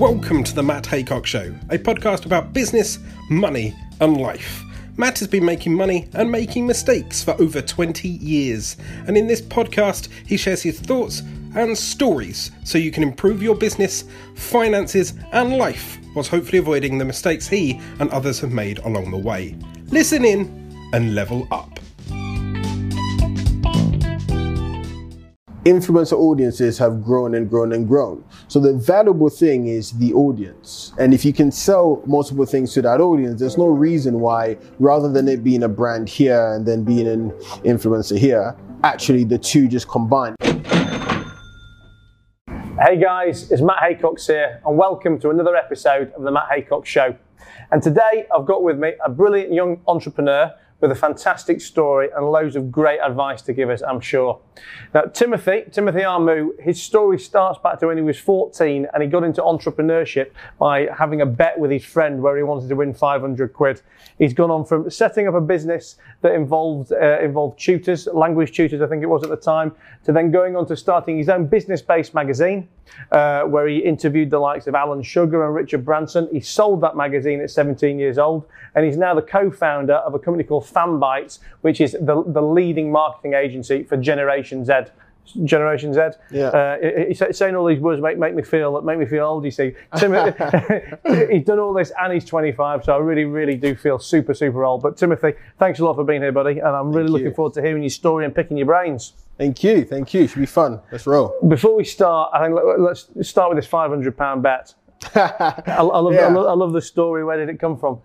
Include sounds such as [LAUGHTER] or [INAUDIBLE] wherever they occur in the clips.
Welcome to the Matt Haycox Show, a podcast about business, money, and life. Matt has been making money and making mistakes for over 20 years, and in this podcast, he shares his thoughts and stories so you can improve your business, finances, and life whilst hopefully avoiding the mistakes he and others have made along the way. Listen in and level up. Influencer audiences have grown and grown and grown. So the valuable thing is the audience. And if you can sell multiple things to that audience, there's no reason why, rather than it being a brand here and then being an influencer here, actually the two just combine. Hey guys, it's Matt Haycox here, and welcome to another episode of the Matt Haycox Show. And today I've got with me a brilliant young entrepreneur with a fantastic story and loads of great advice to give us, I'm sure. Now, Timothy, Timothy Armoo, his story starts back to when he was 14 and he got into entrepreneurship by having a bet with his friend where he wanted to win 500 quid. He's gone on from setting up a business that involved, uh, involved tutors, language tutors, I think it was at the time, to then going on to starting his own business based magazine. Uh, where he interviewed the likes of Alan Sugar and Richard Branson. He sold that magazine at 17 years old, and he's now the co-founder of a company called Fanbytes, which is the, the leading marketing agency for Generation Z. Generation Z. Yeah. Uh, saying all these words make, make me feel make me feel old. You see, Timothy, [LAUGHS] he's done all this and he's 25, so I really, really do feel super, super old. But Timothy, thanks a lot for being here, buddy, and I'm really Thank looking you. forward to hearing your story and picking your brains. Thank you, thank you. It Should be fun. Let's roll. Before we start, I think let- let's start with this 500 pound bet. [LAUGHS] I, I, love, Yeah. I, love, I love the story. Where did it come from?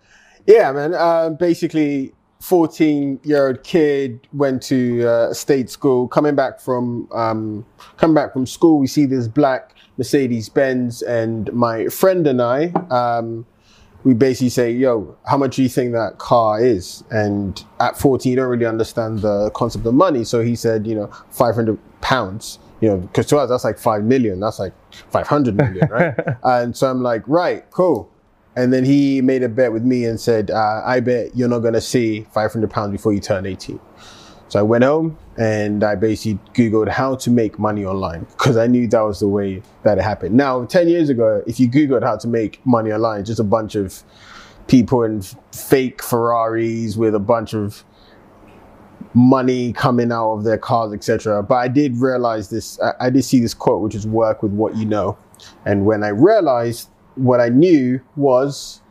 Yeah, man. Um, basically, 14 year old kid went to uh, state school. Coming back from um, coming back from school, we see this black Mercedes Benz, and my friend and I, um, we basically say, "Yo, how much do you think that car is?" And at 14, you don't really understand the concept of money, so he said, "You know, 500 pounds." You know, because to us that's like five million. That's like 500 million, right? [LAUGHS] and so I'm like, "Right, cool." And then he made a bet with me and said, uh, I bet you're not going to see 500 pounds before you turn 18. So I went home and I basically Googled how to make money online because I knew that was the way that it happened. Now, 10 years ago, if you Googled how to make money online, just a bunch of people in fake Ferraris with a bunch of money coming out of their cars, etc. But I did realize this, I, I did see this quote, which is work with what you know. And when I realized what I knew was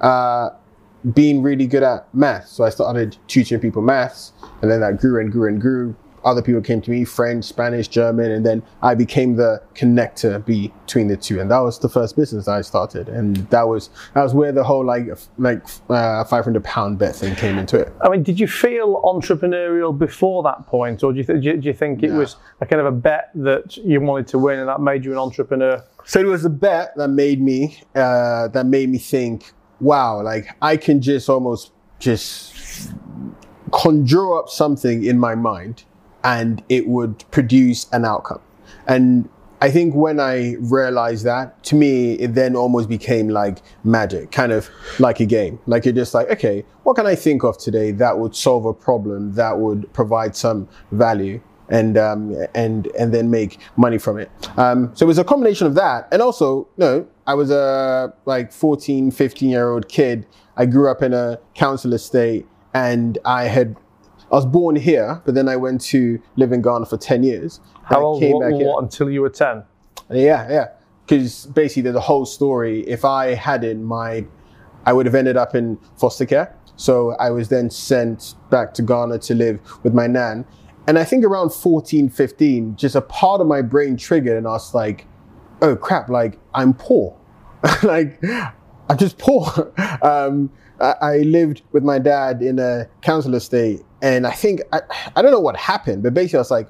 uh, being really good at math. So I started teaching people maths, and then that grew and grew and grew. Other people came to me, French, Spanish, German, and then I became the connector between the two. And that was the first business I started. And that was that was where the whole like like uh, 500 pound bet thing came into it. I mean, did you feel entrepreneurial before that point, or do you, th- do you, think it was a kind of a bet that you wanted to win and that made you an entrepreneur? So it was a bet that made me uh, that made me think, wow, like I can just almost just conjure up something in my mind and it would produce an outcome. And I think when I realized that, to me, it then almost became like magic, kind of like a game. Like you're just like, okay, what can I think of today that would solve a problem, that would provide some value? And um, and and then make money from it. Um, so it was a combination of that, and also, no, I was a like 14, 15 year old kid. I grew up in a council estate, and I had I was born here, but then I went to live in Ghana for ten years. How I old came what, back what, until you were 10? Yeah, yeah. Because basically, there's a whole story. If I hadn't, my, I would have ended up in foster care. So I was then sent back to Ghana to live with my nan. And I think around 14, 15, just a part of my brain triggered, and I was like, oh crap, like I'm poor. [LAUGHS] like, I'm just poor. [LAUGHS] um, I, I lived with my dad in a council estate. And I think, I, I don't know what happened, but basically, I was like,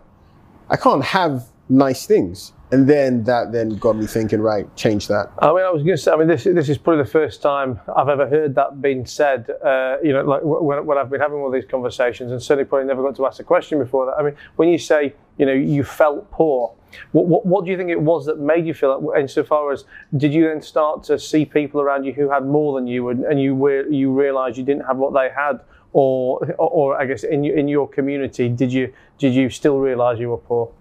I can't have nice things. And then that then got me thinking, right, change that. I mean, I was going to say, I mean, this, this is probably the first time I've ever heard that being said, uh, you know, like when, when I've been having all these conversations and certainly probably never got to ask a question before that. I mean, when you say, you know, you felt poor, what, what, what do you think it was that made you feel that? Insofar as, did you then start to see people around you who had more than you and, and you, were, you realised you didn't have what they had? Or, or, or I guess in, your- in your community, did you, did you still realise you were poor?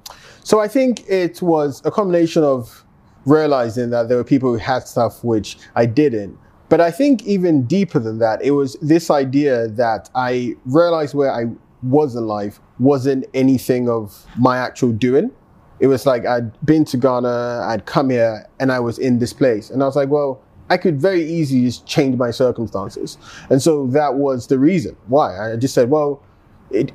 So I think it was a combination of realizing that there were people who had stuff which I didn't. But I think even deeper than that, it was this idea that I realized where I was in life wasn't anything of my actual doing. It was like I'd been to Ghana, I'd come here, and I was in this place. And I was like, well, I could very easily just change my circumstances. And so that was the reason why. I just said, well, it,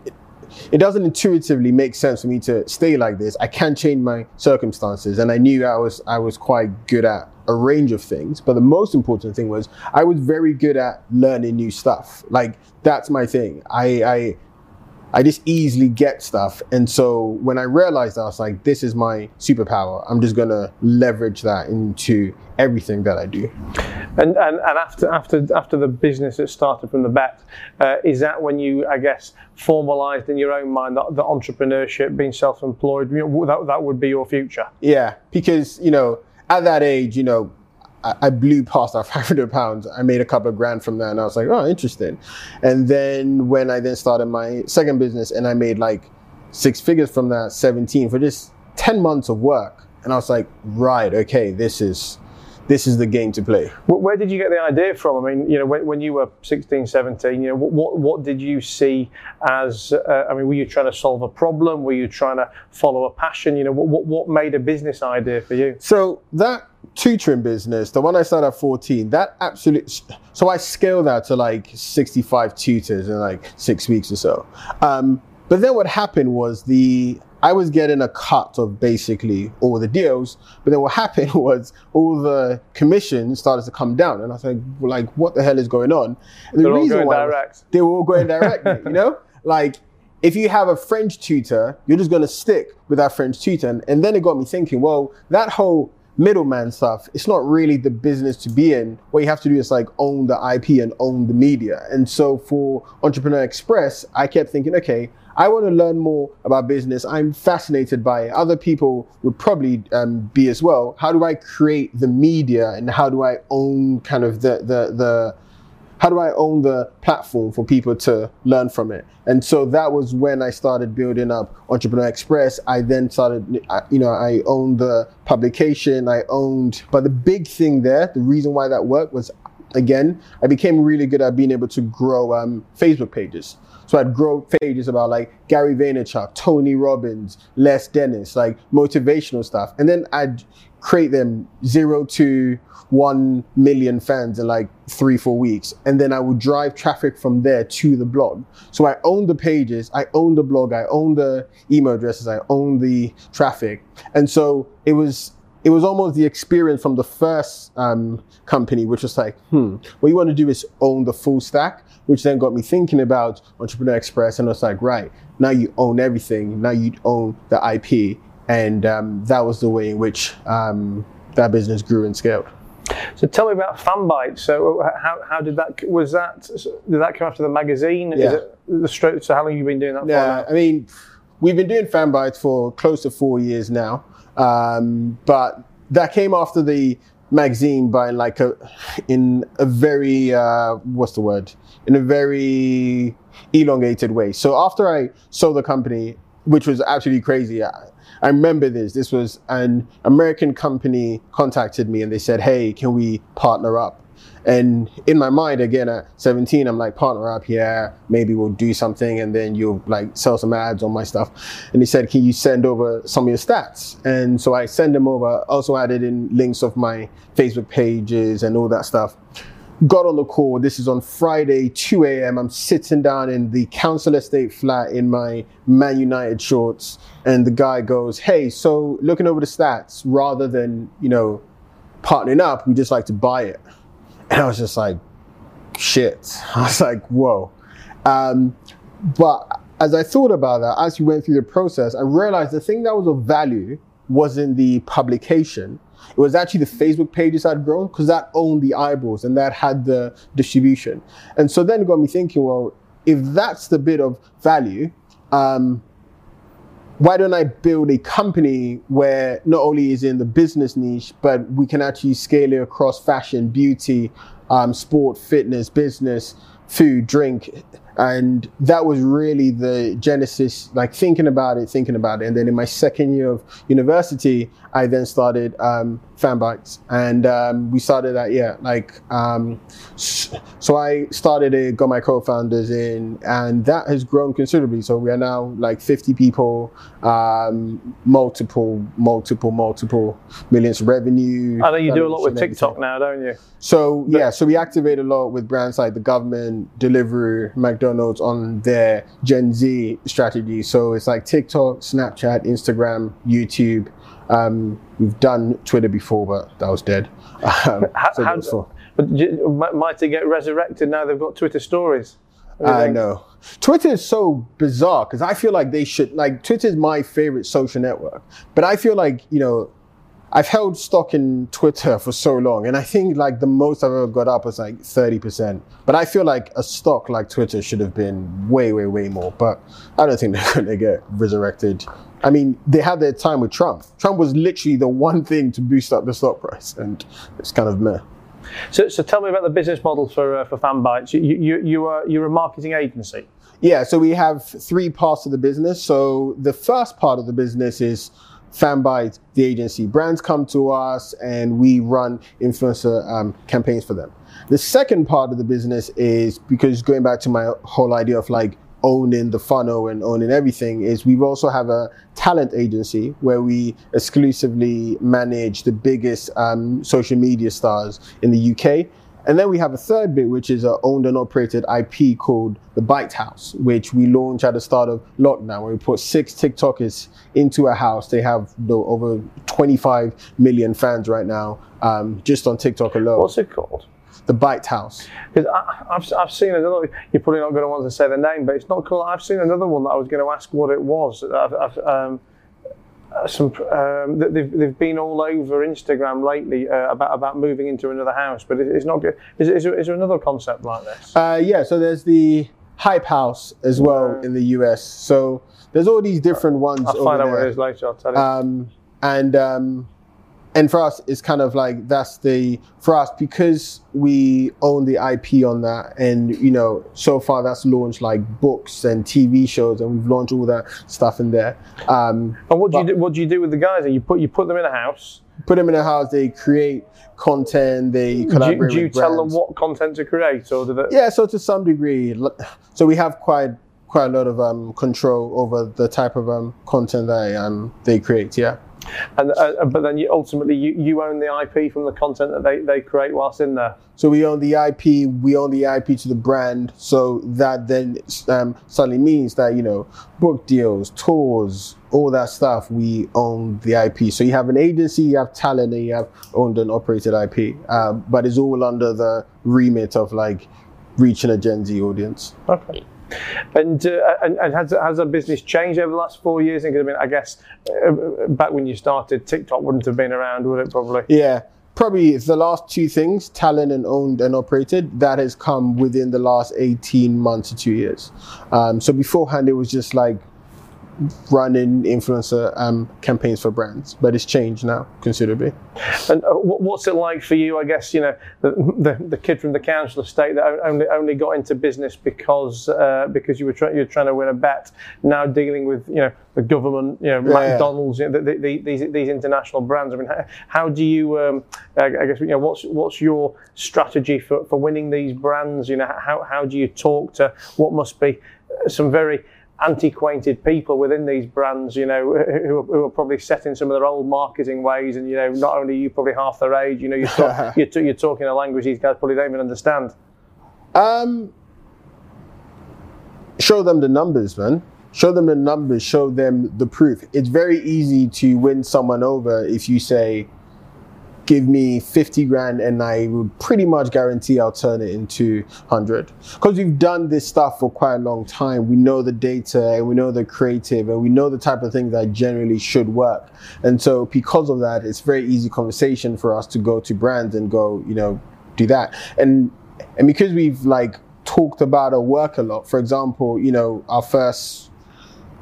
it doesn't intuitively make sense for me to stay like this. I can change my circumstances, and I knew I was I was quite good at a range of things. But the most important thing was I was very good at learning new stuff. Like that's my thing. I I I just easily get stuff, and so when I realized that, I was like, this is my superpower. I'm just gonna leverage that into everything that I do. And, and, and after after after the business that started from the bet, uh, is that when you, I guess, formalised in your own mind that the entrepreneurship, being self-employed, you know, that that would be your future? Yeah, because you know, at that age, you know, I, blew past our [LAUGHS] 500 pounds. I made a couple of grand from that, and I was like, oh, interesting. And then when I then started my second business, and I made like six figures from that, 17 for just 10 months of work, and I was like, right, okay, this is this is the game to play. Where did you get the idea from? I mean, you know, when, when you were 16, 17, you know, what, what did you see as, uh, I mean, were you trying to solve a problem? Were you trying to follow a passion? You know, what, what made a business idea for you? So that tutoring business, the one I started at 14, that absolutely, so I scaled that to like 65 tutors in like six weeks or so. Um, but then what happened was the I was getting a cut of basically all the deals, but then what [LAUGHS] happened was all the commissions started to come down, and I was like, like what the hell is going on? And the They're reason all going why direct. they were all going direct, you [LAUGHS] know, like if you have a French tutor, you're just going to stick with that French tutor, and, and then it got me thinking, well, that whole middleman stuff, it's not really the business to be in. What you have to do is like own the IP and own the media. And so for Entrepreneur Express, I kept thinking, okay, I want to learn more about business. I'm fascinated by it. Other people would probably um, be as well. How do I create the media and how do I own kind of the the the how do I own the platform for people to learn from it? And so that was when I started building up Entrepreneur Express. I then started, you know, I owned the publication, I owned, but the big thing there, the reason why that worked was, again, I became really good at being able to grow um, Facebook pages. So I'd grow pages about like Gary Vaynerchuk, Tony Robbins, Les Dennis, like motivational stuff. And then I'd create them zero to one million fans in like three, four weeks. And then I would drive traffic from there to the blog. So I own the pages, I own the blog, I own the email addresses, I own the traffic. And so it was it was almost the experience from the first um, company, which was like, hmm, what you want to do is own the full stack which then got me thinking about Entrepreneur Express. And I was like, right, now you own everything. Now you own the IP. And um, that was the way in which um, that business grew and scaled. So tell me about Fanbyte. So uh, how, how did that was that did that come after the magazine? Yeah. Is it the straight, so how long have you been doing that yeah? I mean, we've been doing Fanbyte for close to four years now. Um, but that came after the magazine by like a in a very uh, what's the word in a very elongated way. So after I sold the company, which was absolutely crazy, I, I remember this. This was an American company contacted me and they said, "Hey, can we partner up?" And in my mind, again at 17, I'm like, partner up, yeah, maybe we'll do something and then you'll like sell some ads on my stuff. And he said, can you send over some of your stats? And so I send them over, also added in links of my Facebook pages and all that stuff. Got on the call. This is on Friday, 2 a.m. I'm sitting down in the council estate flat in my Man United shorts. And the guy goes, Hey, so looking over the stats, rather than, you know, partnering up, we just like to buy it. And [CLEARS THROAT] I was just like, shit. [LAUGHS] I was like, whoa. Um, but as I thought about that, as you went through the process, I realized the thing that was of value wasn't the publication. It was actually the Facebook pages I'd grown because that owned the eyeballs and that had the distribution. And so then it got me thinking, well, if that's the bit of value, um, why don't I build a company where not only is in the business niche, but we can actually scale it across fashion, beauty, um, sport, fitness, business, food, drink, and that was really the genesis like thinking about it thinking about it. And then in my second year of university i then started um, fanbytes and um, we started that yeah like um, so i started it got my co-founders in and that has grown considerably. So we are now like 50 people um, multiple multiple multiple millions of revenue. I know you do a lot with tiktok now don't you? So yeah so we activate a lot with brands like the government Deliveroo mcdonald's on their gen z strategy so it's like tiktok snapchat instagram youtube um, we've done Twitter before, but that was dead. [LAUGHS] Um, how, so how, so. But might it get resurrected now they've got Twitter stories? I know. Twitter is so bizarre because I feel like they should like Twitter is my favorite social network, but I feel like you know I've held stock in Twitter for so long, and I think like the most I've ever got up was like thirty percent. But I feel like a stock like Twitter should have been way, way, way more. But I don't think [LAUGHS] they're going to get resurrected I mean, they had their time with Trump. Trump was literally the one thing to boost up the stock price, and it's kind of meh. So, so tell me about the business model for uh, for FanBytes. You, you, you are you're a marketing agency. Yeah, so we have three parts of the business. So the first part of the business is FanBytes, the agency. Brands come to us and we run influencer um, campaigns for them. The second part of the business is because going back to my whole idea of like owning the funnel and owning everything is we also have a talent agency where we exclusively manage the biggest um, social media stars in the UK. And then we have a third bit, which is an owned and operated IP called the Byte House, which we launched at the start of lockdown, where we put six TikTokers into a house. They have over 25 million fans right now, um, just on TikTok alone. What's it called? the Byte House. Because I've, I've seen another, you're probably not going to want to say the name, but it's not cool. I've seen another one that I was going to ask what it was. I've, I've, um, some um, they've, they've been all over Instagram lately uh, about about moving into another house, but it's not good. Is, is, there, is there another concept like this? Uh, yeah, so there's the Hype House as well in the US. So there's all these different ones. I'll find out what it is later. I'll tell you. Um, and um, and for us it's kind of like that's the for us because we own the ip on that and you know so far that's launched like books and tv shows and we've launched all that stuff in there. Um, and what do you do what do you do with the guys? You put you put them in a house. Put them in a house they create content they collaborate do, do you tell them what content to create or do they yeah so to some degree so we have quite quite a lot of um, control over the type of um, content that um, they create yeah and uh, but then you, ultimately you, you own the IP from the content that they, they create whilst in there. So we own the IP, we own the IP to the brand. So that then um, suddenly means that you know book deals, tours, all that stuff, we own the IP. So you have an agency, you have talent, and you have owned and operated IP. Um, but it's all under the remit of like reaching a Gen Z audience. Okay. And, uh, and, and has has our business changed over the last four years? I mean, I guess uh, back when you started, TikTok wouldn't have been around, would it? Probably. Yeah, probably the last two things, talent and owned and operated, that has come within the last 18 months to two years. Um, so beforehand, it was just like running influencer um, campaigns for brands, but it's changed now considerably. And uh, what's it like for you? I guess you know the, the, the, kid from the council estate that only only got into business because uh, because you were trying you're trying to win a bet. Now dealing with you know the government, you know yeah, McDonald's, you know, the, the, these these international brands. I mean, how, how do you? Um, I guess you know what's what's your strategy for, for winning these brands? You know, how how do you talk to what must be some very antiquated people within these brands, you know, [LAUGHS] who, who, are probably set in some of their old marketing ways. And, you know, not only you probably half their age, you know, you're, talk, [LAUGHS] you're, you're, talking a language these guys probably don't even understand. Um, show them the numbers, man. Show them the numbers, show them the proof. It's very easy to win someone over if you say, give me 50 grand and I would pretty much guarantee I'll turn it into 100. Because we've done this stuff for quite a long time. We know the data and we know the creative and we know the type of things that generally should work. And so because of that, it's very easy conversation for us to go to brands and go, you know, do that. And and because we've like talked about our work a lot, for example, you know, our first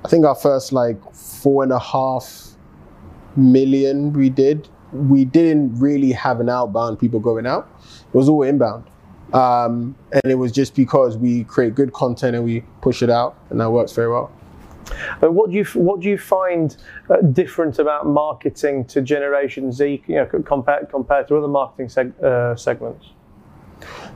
I think our first like four and a half million we did we didn't really have an outbound people going out. It was all inbound. Um, and it was just because we create good content and we push it out, and that works very well. And what do you what do you find uh, different about marketing to Generation Z, you know, compared compared to other marketing seg- uh, segments?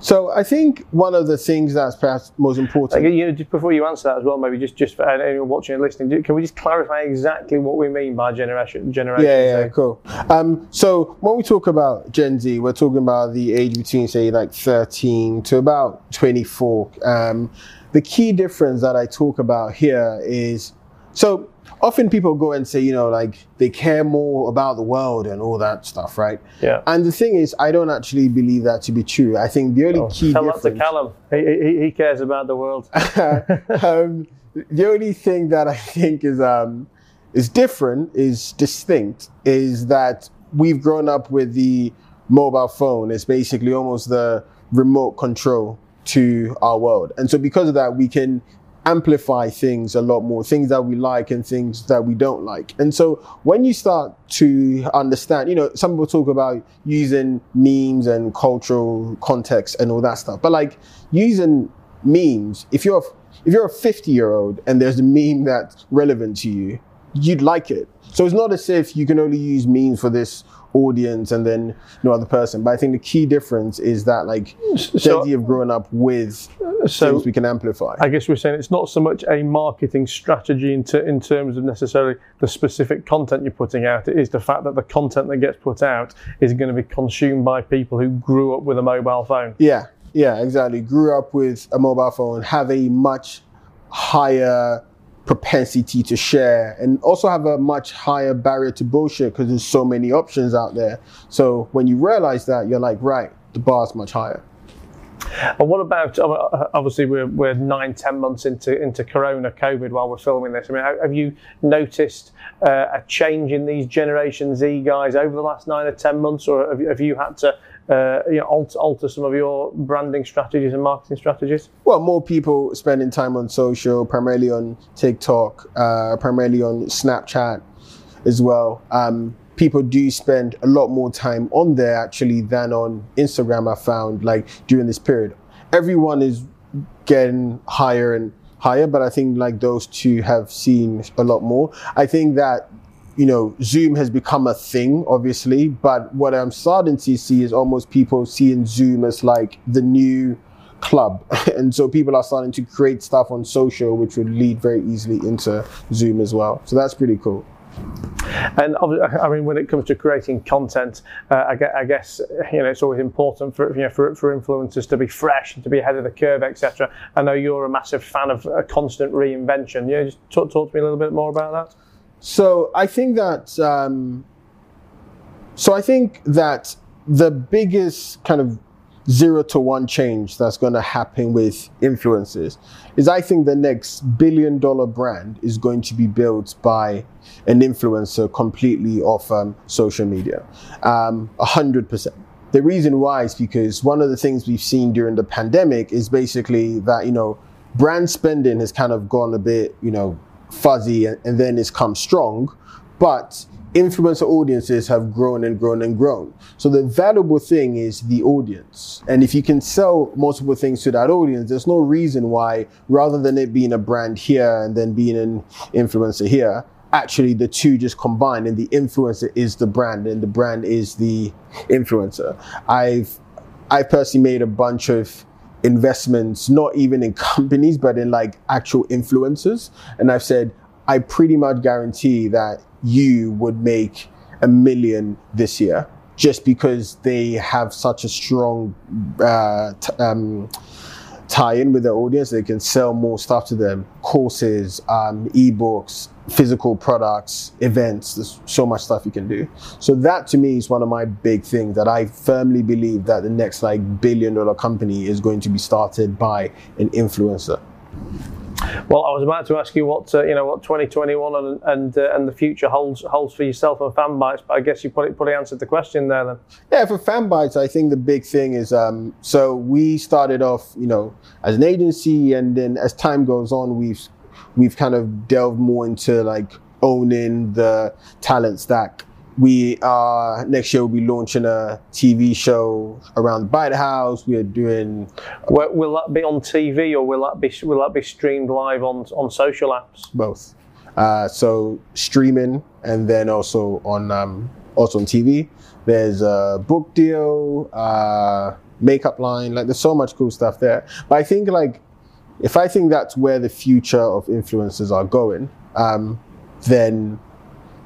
So I think one of the things that's perhaps most important. Like, you know, just before you answer that as well, maybe just just for anyone watching and listening, can we just clarify exactly what we mean by generation generation? Yeah, yeah, Z? cool. Um, so when we talk about Gen Z, we're talking about the age between say like 13 to about 24. Um, the key difference that I talk about here is so often people go and say, you know, like they care more about the world and all that stuff, right? Yeah. And the thing is, I don't actually believe that to be true. I think the only key Tell that to difference. Callum. He, he, he cares about the world. [LAUGHS] um, the only thing that I think is um, is different, is distinct, is that we've grown up with the mobile phone. It's basically almost the remote control to our world, and so because of that, we can amplify things a lot more, things that we like and things that we don't like. And so when you start to understand, you know, some people talk about using memes and cultural context and all that stuff, but like using memes, if you're if you're a 50 year old and there's a meme that's relevant to you, you'd like it. So it's not as if you can only use memes for this audience and then no other person. But I think the key difference is that like So- Z have grown up with So things we can amplify. I guess we're saying it's not so much a marketing strategy in, ter- in terms of necessarily the specific content you're putting out. It is the fact that the content that gets put out is going to be consumed by people who grew up with a mobile phone. Yeah, yeah, exactly. Grew up with a mobile phone, have a much higher propensity to share, and also have a much higher barrier to bullshit because there's so many options out there. So when you realize that, you're like, right, the bar's much higher. And what about uh, obviously we're, we're nine ten months into into Corona COVID while we're filming this. I mean, have you noticed uh, a change in these Generation Z guys over the last nine or ten months, or have you, have you had to uh, you know alter, alter some of your branding strategies and marketing strategies? Well, more people spending time on social, primarily on TikTok, uh, primarily on Snapchat as well. Um, people do spend a lot more time on there actually than on Instagram. I found like during this period, everyone is getting higher and higher, but I think like those two have seen a lot more. I think that you know, Zoom has become a thing, obviously, but what I'm starting to see is almost people seeing Zoom as like the new club. [LAUGHS] and so people are starting to create stuff on social, which would lead very easily into Zoom as well. So that's pretty cool. And I mean, when it comes to creating content, uh, I, gue- I guess you know it's always important for you know for, for influencers to be fresh and to be ahead of the curve, etc. I know you're a massive fan of uh, constant reinvention. Yeah, just talk, talk to me a little bit more about that. So I think that um, so I think that the biggest kind of zero to one change that's going to happen with influencers is I think the next billion dollar brand is going to be built by an influencer completely off um, social media, um, a hundred percent. The reason why is because one of the things we've seen during the pandemic is basically that you know brand spending has kind of gone a bit you know fuzzy and, then it's come strong, but influencer audiences have grown and grown and grown. So the valuable thing is the audience. And if you can sell multiple things to that audience, there's no reason why, rather than it being a brand here and then being an influencer here, actually the two just combine and the influencer is the brand and the brand is the influencer. I've I personally made a bunch of investments, not even in [LAUGHS] companies, but in like actual influencers. And I've said, I pretty much guarantee that you would make a million this year just because they have such a strong uh, t- um, tie-in with their audience. They can sell more stuff to them, courses, um, ebooks, physical products, events. There's so much stuff you can do. So that to me is one of my big things that I firmly believe that the next like billion dollar company is going to be started by an influencer. Well, I was about to ask you what uh, you know what 2021 and and, uh, and the future holds holds for yourself and Fanbytes, but I guess you probably answered the question there then. Yeah, for Fanbytes, I think the big thing is um, so we started off, you know, as an agency, and then as time goes on, we've we've kind of delved more into like owning the talent stack we are next year we'll be launching a TV show around the House. We are doing Will, will that be on TV or will that be will that be streamed live on on social apps? both. Uh, so streaming and then also on um, also on TV. There's a book deal, uh, makeup line. Like there's so much cool stuff there. But I think like if I think that's where the future of influencers are going, um, then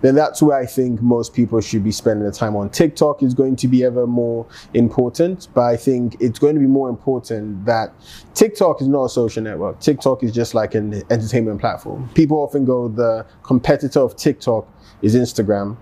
then that's where I think most people should be spending the time on. TikTok is going to be ever more important, but I think it's going to be more important that TikTok is not a social network. TikTok is just like an entertainment platform. People often go, the competitor of TikTok is Instagram,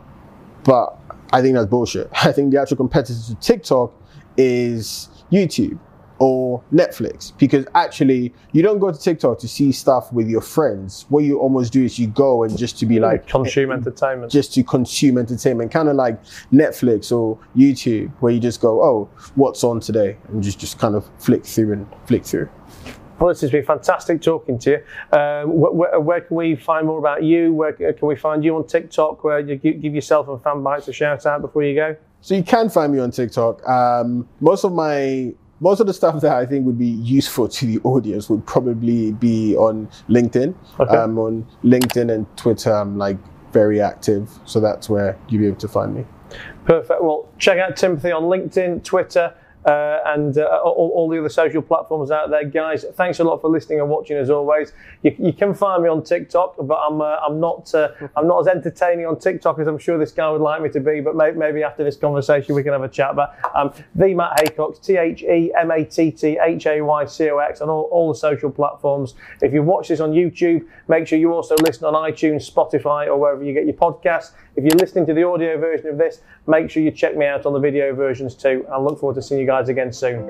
but I think that's bullshit. [LAUGHS] I think the actual competitor to TikTok is YouTube or Netflix because actually you don't go to TikTok to see stuff with your friends. What you almost do is you go and just to be like Consume entertainment. just to consume entertainment, kind of like Netflix or YouTube, where you just go, oh, what's on today, and just just kind of flick through and flick through. Well, this has been fantastic talking to you. Um, wh- wh- where can we find more about you? Where can we find you on TikTok? Where you give yourself and Fanbytes a shout out before you go? So you can find me on TikTok. Um, most of my most of the stuff that I think would be useful to the audience would probably be on LinkedIn. Okay. Um, on LinkedIn and Twitter, I'm like very active, so that's where you'll be able to find me. Perfect. Well, check out Timothy on LinkedIn, Twitter, uh, and uh, all, all the other social platforms out there, guys. Thanks a lot for listening and watching, as always. You, you can find me on TikTok, but I'm uh, I'm not uh, I'm not as entertaining on TikTok as I'm sure this guy would like me to be. But may, maybe after this conversation, we can have a chat. But um, the Matt Haycox, T H E M A T T H A Y C O X, on all, all the social platforms. If you watch this on YouTube, make sure you also listen on iTunes, Spotify, or wherever you get your podcasts. If you're listening to the audio version of this, make sure you check me out on the video versions too. I look forward to seeing you guys again soon.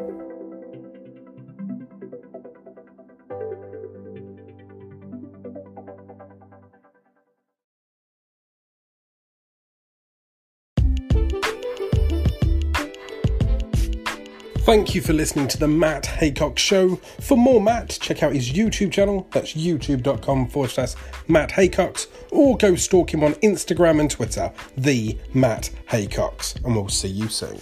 Thank you for listening to the Matt Haycox Show. For more Matt, check out his YouTube channel. That's youtube.com forward slash Matt Haycox. Or go stalk him on Instagram and Twitter, the Matt Haycox. And we'll see you soon.